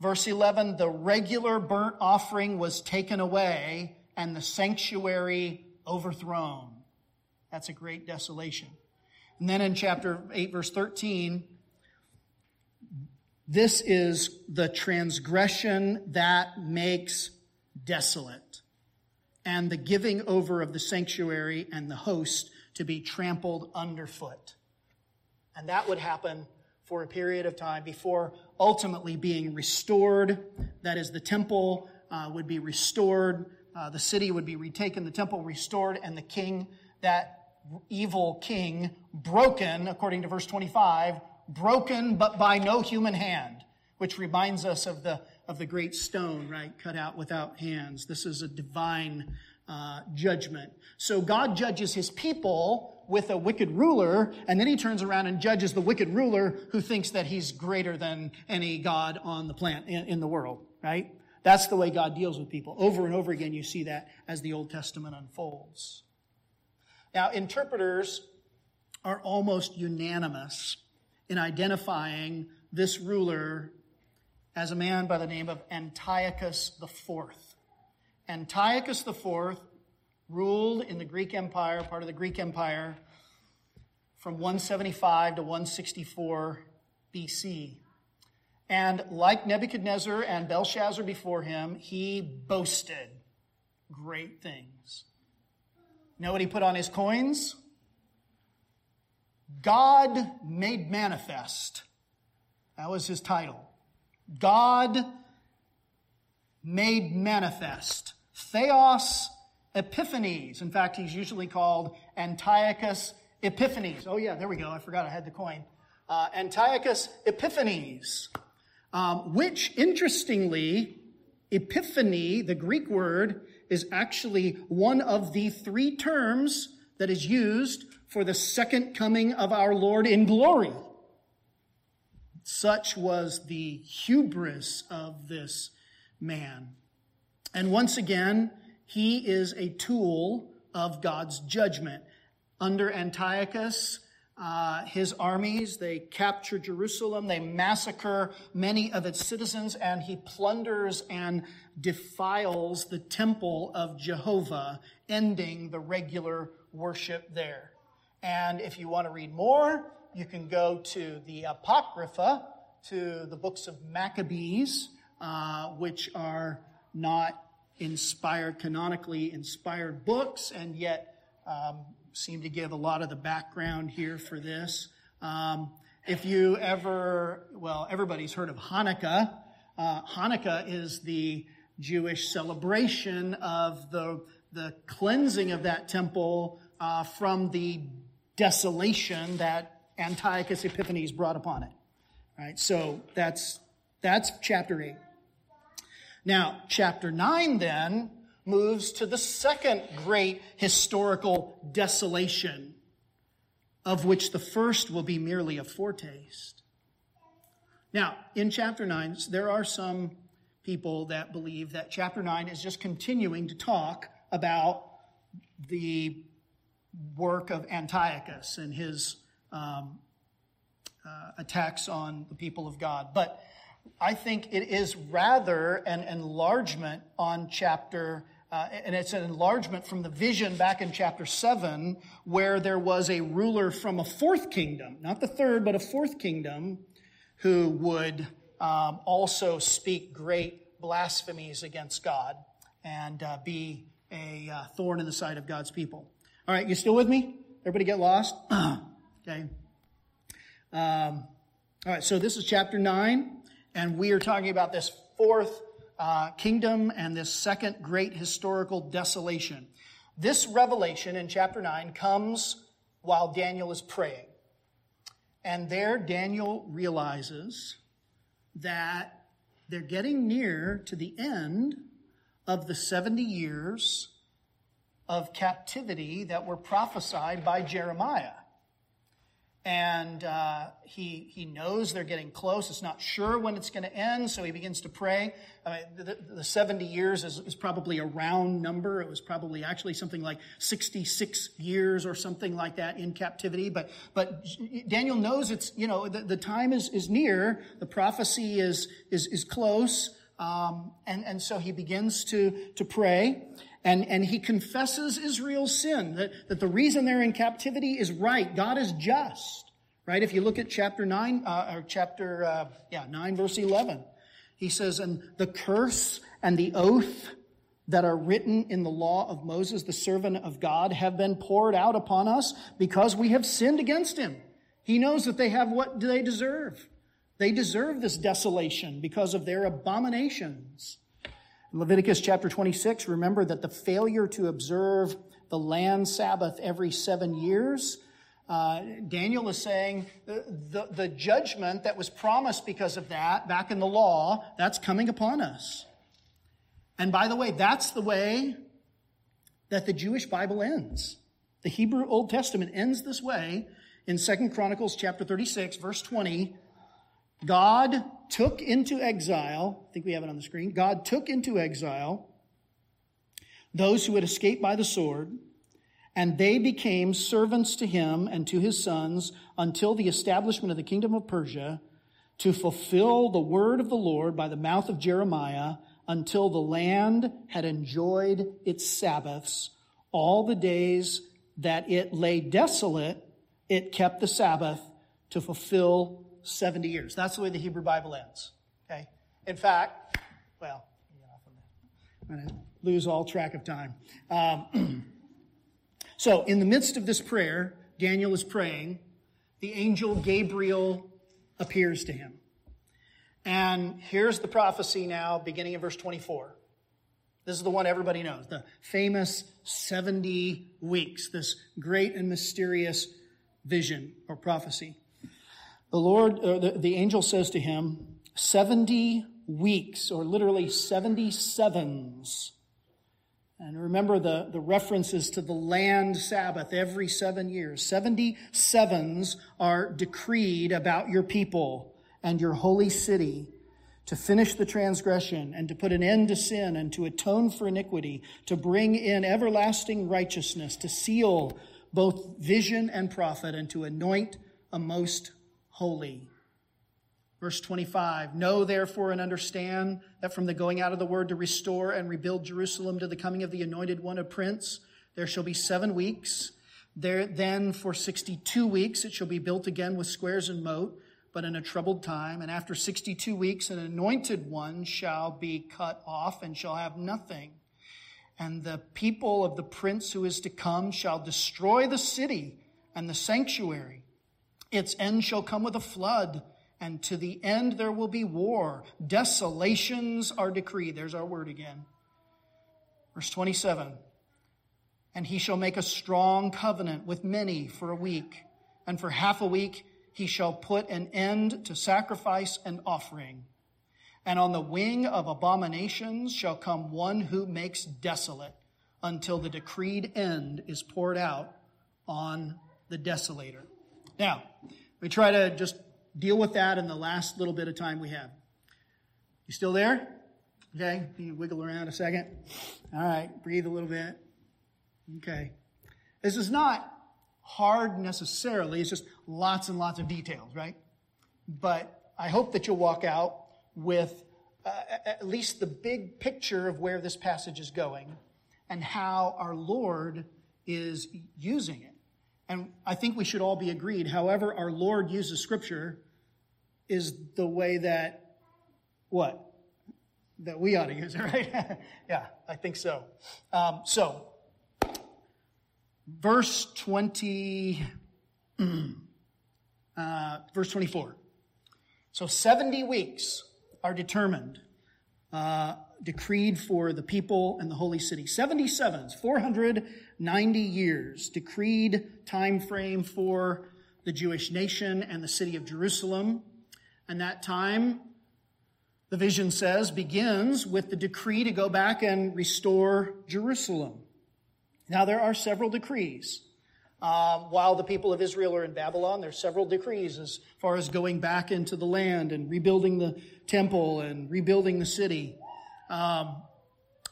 verse 11, the regular burnt offering was taken away and the sanctuary overthrown. That's a great desolation. And then in chapter 8, verse 13, this is the transgression that makes desolate, and the giving over of the sanctuary and the host to be trampled underfoot. And that would happen for a period of time before ultimately being restored. That is, the temple uh, would be restored, uh, the city would be retaken, the temple restored, and the king, that evil king, broken, according to verse 25, broken but by no human hand, which reminds us of the, of the great stone, right, cut out without hands. This is a divine uh, judgment. So God judges his people with a wicked ruler, and then he turns around and judges the wicked ruler who thinks that he's greater than any God on the planet, in, in the world, right? That's the way God deals with people. Over and over again, you see that as the Old Testament unfolds. Now, interpreters are almost unanimous in identifying this ruler as a man by the name of Antiochus IV. Antiochus IV ruled in the Greek Empire, part of the Greek Empire, from 175 to 164 BC. And like Nebuchadnezzar and Belshazzar before him, he boasted great things. Know what he put on his coins? God made manifest. That was his title. God made manifest. Theos Epiphanes. In fact, he's usually called Antiochus Epiphanes. Oh, yeah, there we go. I forgot I had the coin. Uh, Antiochus Epiphanes, um, which interestingly, epiphany, the Greek word, is actually one of the three terms that is used for the second coming of our Lord in glory. Such was the hubris of this man. And once again, he is a tool of God's judgment. Under Antiochus, uh, his armies, they capture Jerusalem, they massacre many of its citizens, and he plunders and defiles the temple of Jehovah, ending the regular worship there. And if you want to read more, you can go to the Apocrypha, to the books of Maccabees, uh, which are not inspired, canonically inspired books, and yet um, seem to give a lot of the background here for this. Um, if you ever, well, everybody's heard of Hanukkah. Uh, Hanukkah is the Jewish celebration of the, the cleansing of that temple uh, from the desolation that Antiochus Epiphanes brought upon it. Right? So that's, that's chapter 8. Now, chapter 9 then moves to the second great historical desolation, of which the first will be merely a foretaste. Now, in chapter 9, there are some people that believe that chapter 9 is just continuing to talk about the work of Antiochus and his um, uh, attacks on the people of God. But I think it is rather an enlargement on chapter, uh, and it's an enlargement from the vision back in chapter 7, where there was a ruler from a fourth kingdom, not the third, but a fourth kingdom, who would um, also speak great blasphemies against God and uh, be a uh, thorn in the side of God's people. All right, you still with me? Everybody get lost? okay. Um, all right, so this is chapter 9, and we are talking about this fourth uh, kingdom and this second great historical desolation. This revelation in chapter 9 comes while Daniel is praying. And there, Daniel realizes that they're getting near to the end of the 70 years of captivity that were prophesied by Jeremiah and uh, he he knows they're getting close. It's not sure when it's going to end, so he begins to pray. I mean, the, the 70 years is, is, probably a round number. It was probably actually something like 66 years or something like that in captivity. But but Daniel knows it's you know the, the time is is near. The prophecy is is is close, um, and and so he begins to to pray. And, and he confesses Israel's sin, that, that the reason they're in captivity is right. God is just, right? If you look at chapter 9, uh, or chapter, uh, yeah, 9 verse 11, he says, and the curse and the oath that are written in the law of Moses, the servant of God, have been poured out upon us because we have sinned against him. He knows that they have what they deserve. They deserve this desolation because of their abominations. In Leviticus chapter 26, remember that the failure to observe the land Sabbath every seven years, uh, Daniel is saying the, the, the judgment that was promised because of that back in the law, that's coming upon us. And by the way, that's the way that the Jewish Bible ends. The Hebrew Old Testament ends this way in Second Chronicles chapter 36, verse 20. God took into exile, I think we have it on the screen. God took into exile those who had escaped by the sword, and they became servants to him and to his sons until the establishment of the kingdom of Persia to fulfill the word of the Lord by the mouth of Jeremiah until the land had enjoyed its Sabbaths. All the days that it lay desolate, it kept the Sabbath to fulfill 70 years. That's the way the Hebrew Bible ends. Okay? In fact, well, I'm going to lose all track of time. Um, so, in the midst of this prayer, Daniel is praying. The angel Gabriel appears to him. And here's the prophecy now, beginning in verse 24. This is the one everybody knows, the famous 70 weeks, this great and mysterious vision or prophecy. The Lord, uh, the, the angel says to him, 70 weeks, or literally 77s. And remember the, the references to the land Sabbath every seven years. 77s are decreed about your people and your holy city to finish the transgression and to put an end to sin and to atone for iniquity, to bring in everlasting righteousness, to seal both vision and prophet, and to anoint a most holy. Verse 25, know therefore and understand that from the going out of the word to restore and rebuild Jerusalem to the coming of the anointed one, a prince, there shall be seven weeks. There, then for 62 weeks it shall be built again with squares and moat but in a troubled time. And after 62 weeks, an anointed one shall be cut off and shall have nothing. And the people of the prince who is to come shall destroy the city and the sanctuary. Its end shall come with a flood, and to the end there will be war. Desolations are decreed. There's our word again. Verse 27. And he shall make a strong covenant with many for a week, and for half a week he shall put an end to sacrifice and offering. And on the wing of abominations shall come one who makes desolate until the decreed end is poured out on the desolator. Now, we try to just deal with that in the last little bit of time we have. You still there? Okay, you wiggle around a second. All right, breathe a little bit. Okay. This is not hard necessarily. It's just lots and lots of details, right? But I hope that you'll walk out with uh, at least the big picture of where this passage is going and how our Lord is using it. And I think we should all be agreed. However, our Lord uses Scripture is the way that what? That we ought to use it, right? yeah, I think so. Um, so, verse 20, uh, verse 24. So 70 weeks are determined, uh, decreed for the people and the holy city. 77s, 490 years, decreed time frame for the Jewish nation and the city of Jerusalem. And that time, the vision says, begins with the decree to go back and restore Jerusalem. Now, there are several decrees. Uh, while the people of Israel are in Babylon, there are several decrees as far as going back into the land and rebuilding the temple and rebuilding the city. Um,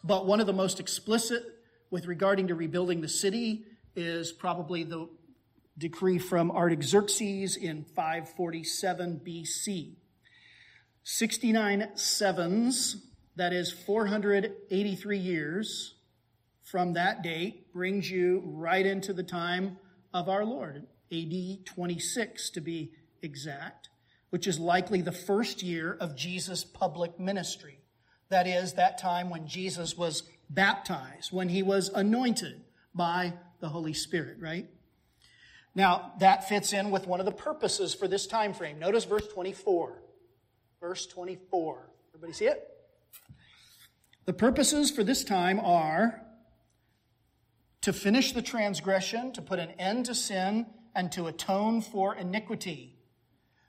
but one of the most explicit with regarding to rebuilding the city is probably the decree from Artaxerxes in 547 BC. 69 sevens, that is 483 years, from that date brings you right into the time of our Lord, AD 26 to be exact, which is likely the first year of Jesus' public ministry. That is, that time when Jesus was baptized, when he was anointed by the Holy Spirit, right? Now, that fits in with one of the purposes for this time frame. Notice verse 24. Verse 24. Everybody see it? The purposes for this time are to finish the transgression, to put an end to sin, and to atone for iniquity.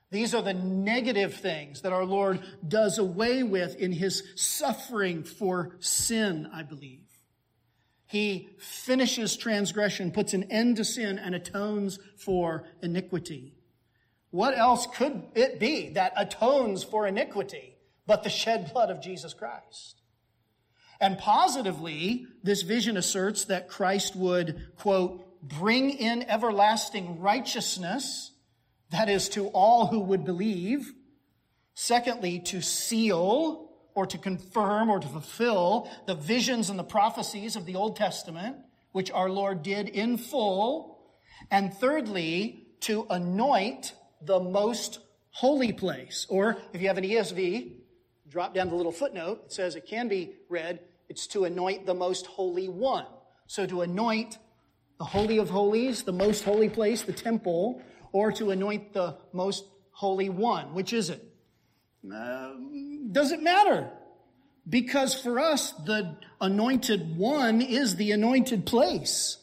These are the negative things that our Lord does away with in his suffering for sin, I believe. He finishes transgression, puts an end to sin, and atones for iniquity. What else could it be that atones for iniquity but the shed blood of Jesus Christ? And positively, this vision asserts that Christ would, quote, bring in everlasting righteousness, that is, to all who would believe. Secondly, to seal or to confirm or to fulfill the visions and the prophecies of the Old Testament, which our Lord did in full. And thirdly, to anoint the most holy place. Or if you have an ESV, drop down the little footnote. It says it can be read, it's to anoint the most holy one. So to anoint the Holy of Holies, the most holy place, the temple, or to anoint the most holy one. Which is it? Uh, does it matter? Because for us, the anointed one is the anointed place.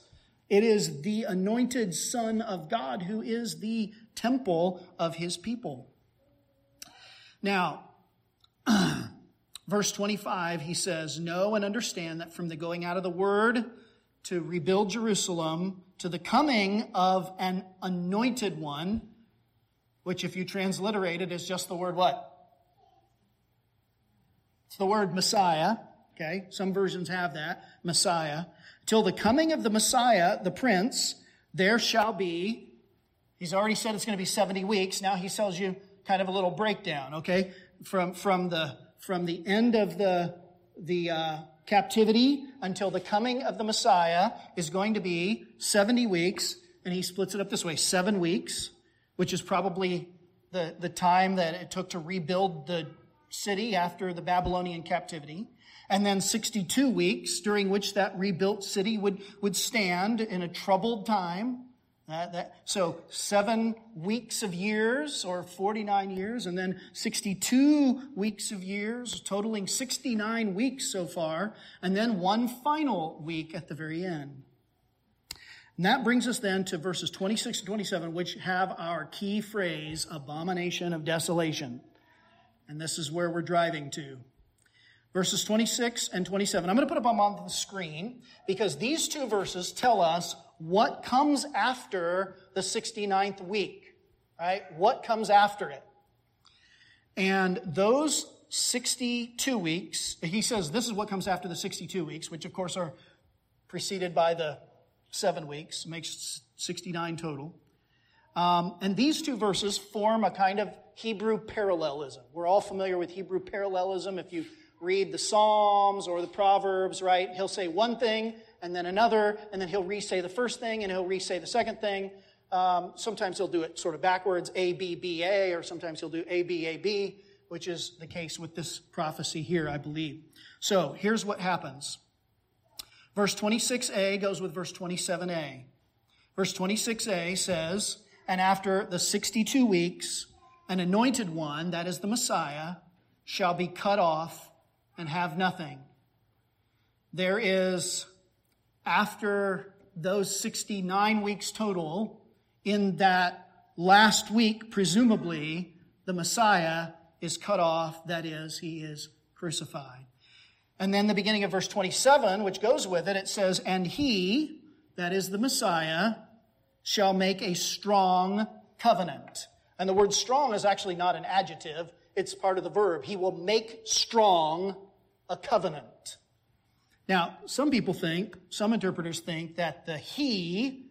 It is the anointed Son of God who is the temple of his people. Now, verse 25, he says, Know and understand that from the going out of the word to rebuild Jerusalem to the coming of an anointed one, which if you transliterate it is just the word what? It's the word Messiah. Okay. Some versions have that. Messiah. Till the coming of the Messiah, the prince, there shall be, he's already said it's going to be 70 weeks. Now he tells you kind of a little breakdown, okay? From, from the, from the end of the, the, uh, captivity until the coming of the Messiah is going to be 70 weeks. And he splits it up this way. Seven weeks, which is probably the, the time that it took to rebuild the city after the Babylonian captivity and then 62 weeks during which that rebuilt city would, would stand in a troubled time. That, so seven weeks of years or 49 years and then 62 weeks of years, totaling 69 weeks so far, and then one final week at the very end. And that brings us then to verses 26 and 27, which have our key phrase, abomination of desolation. And this is where we're driving to verses 26 and 27. I'm going to put them on the screen because these two verses tell us what comes after the 69th week, right? What comes after it. And those 62 weeks, he says this is what comes after the 62 weeks, which of course are preceded by the seven weeks, makes 69 total. Um, and these two verses form a kind of Hebrew parallelism. We're all familiar with Hebrew parallelism. If you read the Psalms or the Proverbs, right? He'll say one thing and then another, and then he'll re-say the first thing and he'll re-say the second thing. Um, sometimes he'll do it sort of backwards, A, B, B, A, or sometimes he'll do A, B, A, B, which is the case with this prophecy here, I believe. So here's what happens. Verse 26a goes with verse 27a. Verse 26a says, And after the 62 weeks, an anointed one, that is the Messiah, shall be cut off and have nothing. There is, after those 69 weeks total, in that last week, presumably, the Messiah is cut off, that is, he is crucified. And then the beginning of verse 27, which goes with it, it says, And he, that is the Messiah, shall make a strong covenant. And the word strong is actually not an adjective, it's part of the verb. He will make strong a covenant. Now, some people think, some interpreters think that the He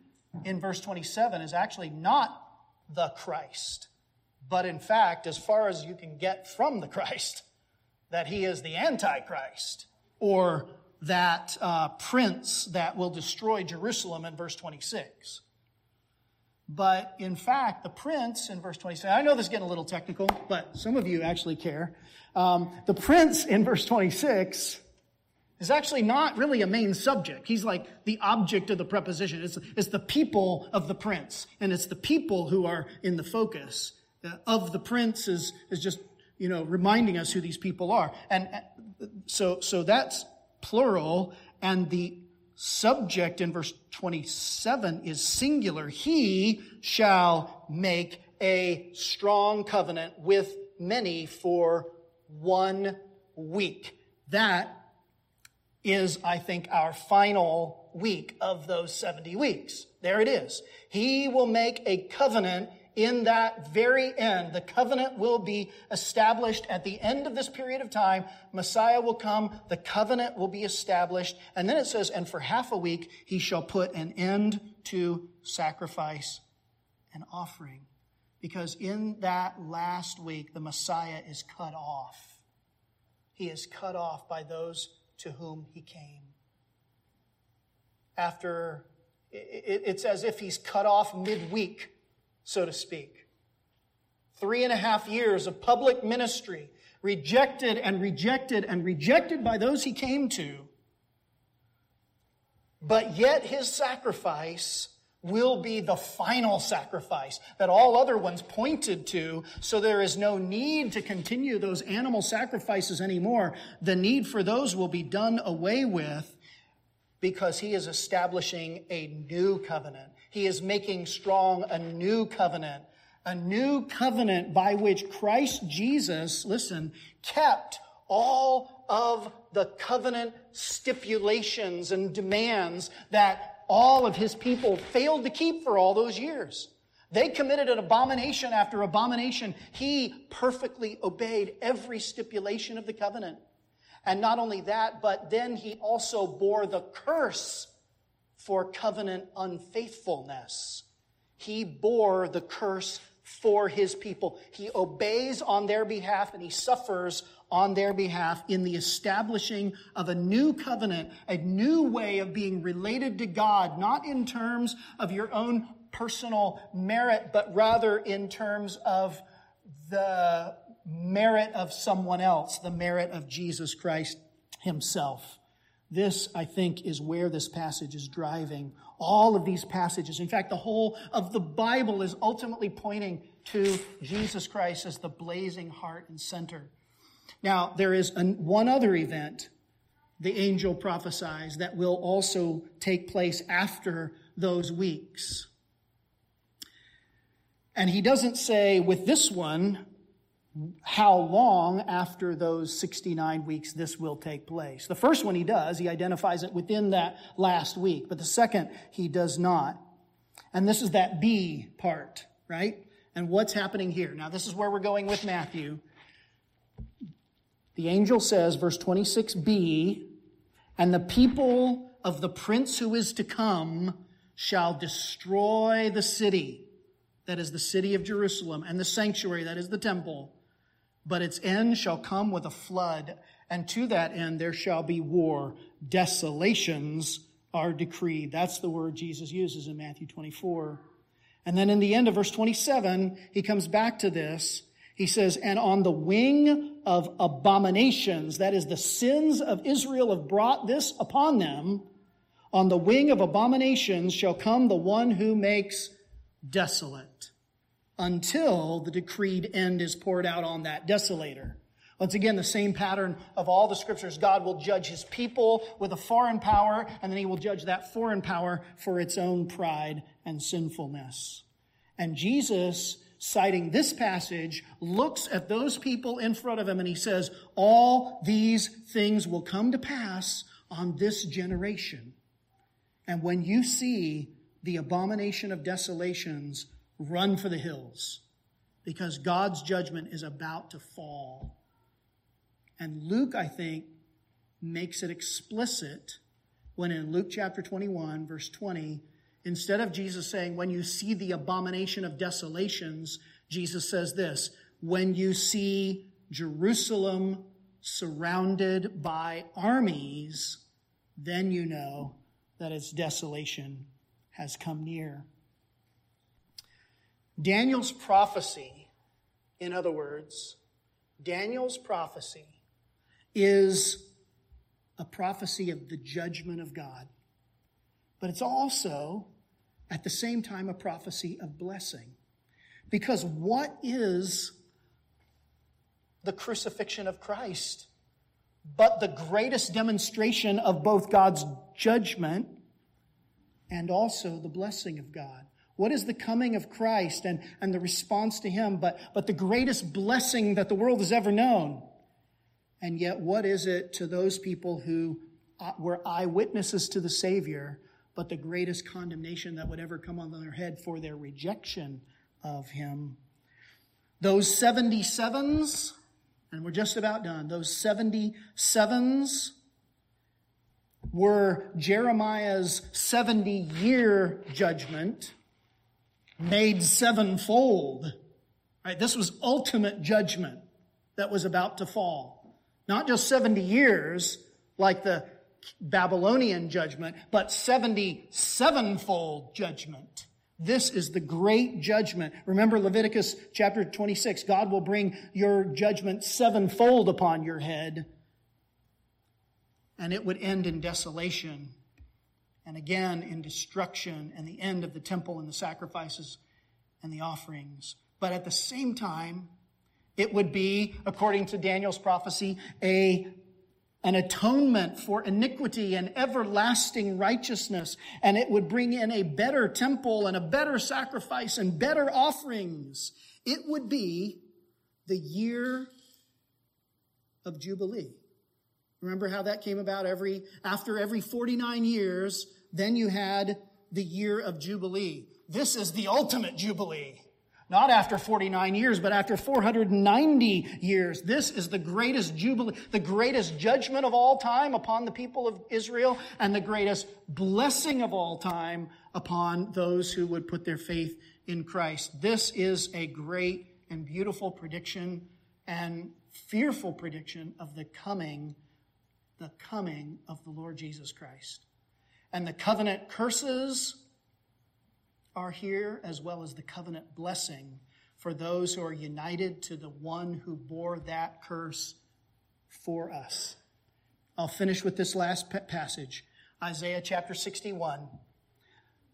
in verse 27 is actually not the Christ, but in fact, as far as you can get from the Christ, that He is the Antichrist, or that uh, prince that will destroy Jerusalem in verse 26. But in fact, the prince in verse 27, I know this is getting a little technical, but some of you actually care. Um, the prince in verse 26 is actually not really a main subject. He's like the object of the preposition. It's, it's the people of the prince, and it's the people who are in the focus. Uh, of the prince is, is just, you know, reminding us who these people are. And uh, so, so that's plural, and the subject in verse 27 is singular. He shall make a strong covenant with many for one week. That is, I think, our final week of those 70 weeks. There it is. He will make a covenant in that very end. The covenant will be established at the end of this period of time. Messiah will come. The covenant will be established. And then it says, and for half a week, he shall put an end to sacrifice and offering. Because in that last week, the Messiah is cut off. He is cut off by those to whom he came. After, it's as if he's cut off midweek so to speak. Three and a half years of public ministry, rejected and rejected and rejected by those he came to. But yet his sacrifice will be the final sacrifice that all other ones pointed to, so there is no need to continue those animal sacrifices anymore. The need for those will be done away with because he is establishing a new covenant. He is making strong a new covenant, a new covenant by which Christ Jesus, listen, kept all of the covenant stipulations and demands that all of his people failed to keep for all those years. They committed an abomination after abomination. He perfectly obeyed every stipulation of the covenant. And not only that, but then he also bore the curse for covenant unfaithfulness. He bore the curse for his people. He obeys on their behalf and he suffers on their behalf in the establishing of a new covenant, a new way of being related to God, not in terms of your own personal merit, but rather in terms of the merit of someone else, the merit of Jesus Christ himself. This, I think, is where this passage is driving. All of these passages, in fact, the whole of the Bible is ultimately pointing to Jesus Christ as the blazing heart and center now, there is an, one other event the angel prophesies that will also take place after those weeks. And he doesn't say with this one how long after those 69 weeks this will take place. The first one he does, he identifies it within that last week, but the second he does not. And this is that B part, right? And what's happening here? Now, this is where we're going with Matthew. The angel says, verse 26b, and the people of the prince who is to come shall destroy the city, that is the city of Jerusalem, and the sanctuary, that is the temple. But its end shall come with a flood, and to that end there shall be war. Desolations are decreed. That's the word Jesus uses in Matthew 24. And then in the end of verse 27, he comes back to this he says, and on the wing of abominations, that is, the sins of Israel have brought this upon them, on the wing of abominations shall come the one who makes desolate until the decreed end is poured out on that desolator. Once again, the same pattern of all the scriptures. God will judge his people with a foreign power, and then he will judge that foreign power for its own pride and sinfulness. And Jesus citing this passage, looks at those people in front of him and he says, All these things will come to pass on this generation. And when you see the abomination of desolations, run for the hills because God's judgment is about to fall. And Luke, I think, makes it explicit when in Luke chapter 21, verse 20, Instead of Jesus saying, when you see the abomination of desolations, Jesus says this, when you see Jerusalem surrounded by armies, then you know that its desolation has come near. Daniel's prophecy, in other words, Daniel's prophecy is a prophecy of the judgment of God. But it's also at the same time a prophecy of blessing. Because what is the crucifixion of Christ? But the greatest demonstration of both God's judgment and also the blessing of God. What is the coming of Christ and, and the response to Him, but, but the greatest blessing that the world has ever known? And yet, what is it to those people who uh, were eyewitnesses to the Savior but the greatest condemnation that would ever come on their head for their rejection of him. Those 77s, and we're just about done, those 77s were Jeremiah's 70 year judgment made sevenfold. Right? This was ultimate judgment that was about to fall. Not just 70 years, like the Babylonian judgment, but 77-fold judgment. This is the great judgment. Remember Leviticus chapter 26. God will bring your judgment sevenfold upon your head. And it would end in desolation. And again in destruction and the end of the temple and the sacrifices and the offerings. But at the same time, it would be, according to Daniel's prophecy, a an atonement for iniquity and everlasting righteousness. And it would bring in a better temple and a better sacrifice and better offerings. It would be the year of Jubilee. Remember how that came about every, after every 49 years, then you had the year of Jubilee. This is the ultimate Jubilee. Not after 49 years, but after 490 years. This is the greatest jubilee, the greatest judgment of all time upon the people of Israel, and the greatest blessing of all time upon those who would put their faith in Christ. This is a great and beautiful prediction and fearful prediction of the coming, the coming of the Lord Jesus Christ. And the covenant curses are here, as well as the covenant blessing for those who are united to the one who bore that curse for us. I'll finish with this last passage Isaiah chapter 61.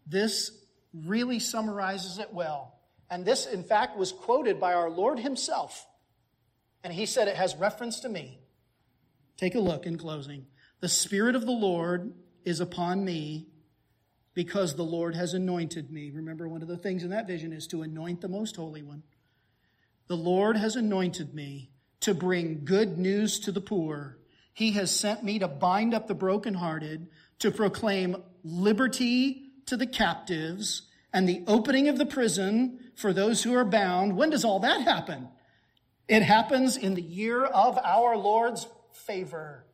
This really summarizes it well. And this, in fact, was quoted by our Lord Himself. And He said it has reference to me. Take a look in closing. The Spirit of the Lord is upon me because the Lord has anointed me. Remember, one of the things in that vision is to anoint the most holy one. The Lord has anointed me to bring good news to the poor. He has sent me to bind up the brokenhearted, to proclaim liberty to the captives, and the opening of the prison for those who are bound. When does all that happen? It happens in the year of our Lord's favor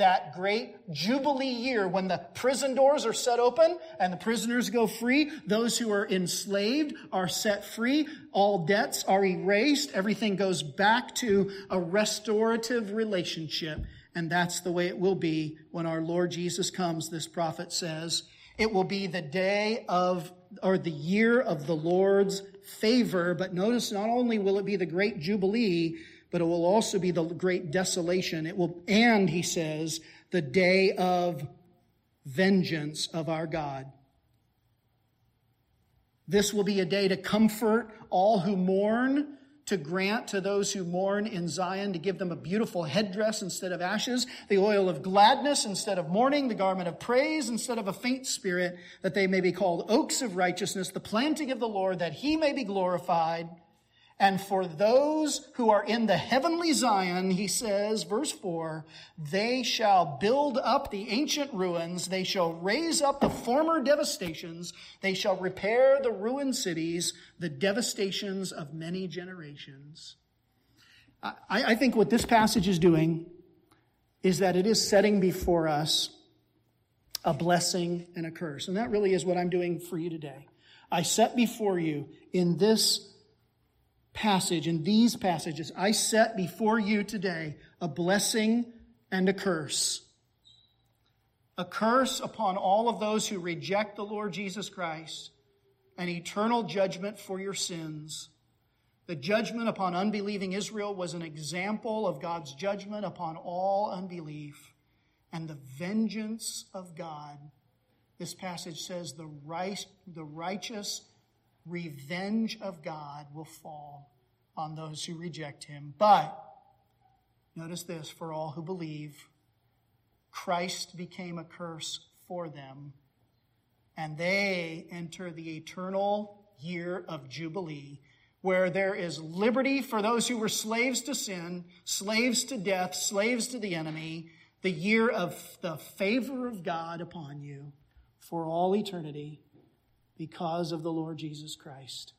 that great Jubilee year when the prison doors are set open and the prisoners go free. Those who are enslaved are set free. All debts are erased. Everything goes back to a restorative relationship. And that's the way it will be when our Lord Jesus comes, this prophet says. It will be the day of, or the year of the Lord's favor. But notice not only will it be the great Jubilee, but it will also be the great desolation. It will, and he says, the day of vengeance of our God. This will be a day to comfort all who mourn, to grant to those who mourn in Zion, to give them a beautiful headdress instead of ashes, the oil of gladness instead of mourning, the garment of praise instead of a faint spirit, that they may be called oaks of righteousness, the planting of the Lord, that he may be glorified. And for those who are in the heavenly Zion, he says, verse 4, they shall build up the ancient ruins. They shall raise up the former devastations. They shall repair the ruined cities, the devastations of many generations. I, I think what this passage is doing is that it is setting before us a blessing and a curse. And that really is what I'm doing for you today. I set before you in this passage, in these passages, I set before you today a blessing and a curse. A curse upon all of those who reject the Lord Jesus Christ, an eternal judgment for your sins. The judgment upon unbelieving Israel was an example of God's judgment upon all unbelief and the vengeance of God. This passage says the, right, the righteous revenge of God will fall on those who reject him. But, notice this, for all who believe, Christ became a curse for them, and they enter the eternal year of Jubilee, where there is liberty for those who were slaves to sin, slaves to death, slaves to the enemy, the year of the favor of God upon you for all eternity because of the Lord Jesus Christ.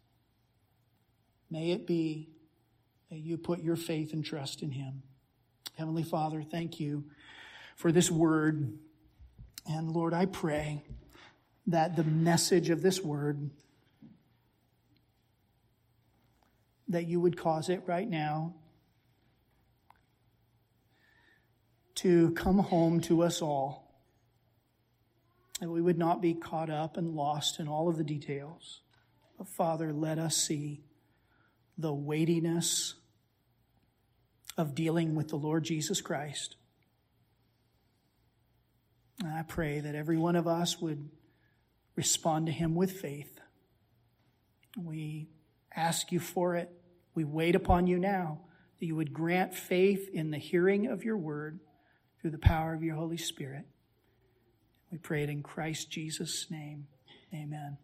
May it be that you put your faith and trust in Him. Heavenly Father, thank you for this word. And Lord, I pray that the message of this word, that you would cause it right now to come home to us all that we would not be caught up and lost in all of the details. But Father, let us see the weightiness of dealing with the Lord Jesus Christ. And I pray that every one of us would respond to him with faith. We ask you for it. We wait upon you now that you would grant faith in the hearing of your word through the power of your Holy Spirit. We pray it in Christ Jesus' name. Amen.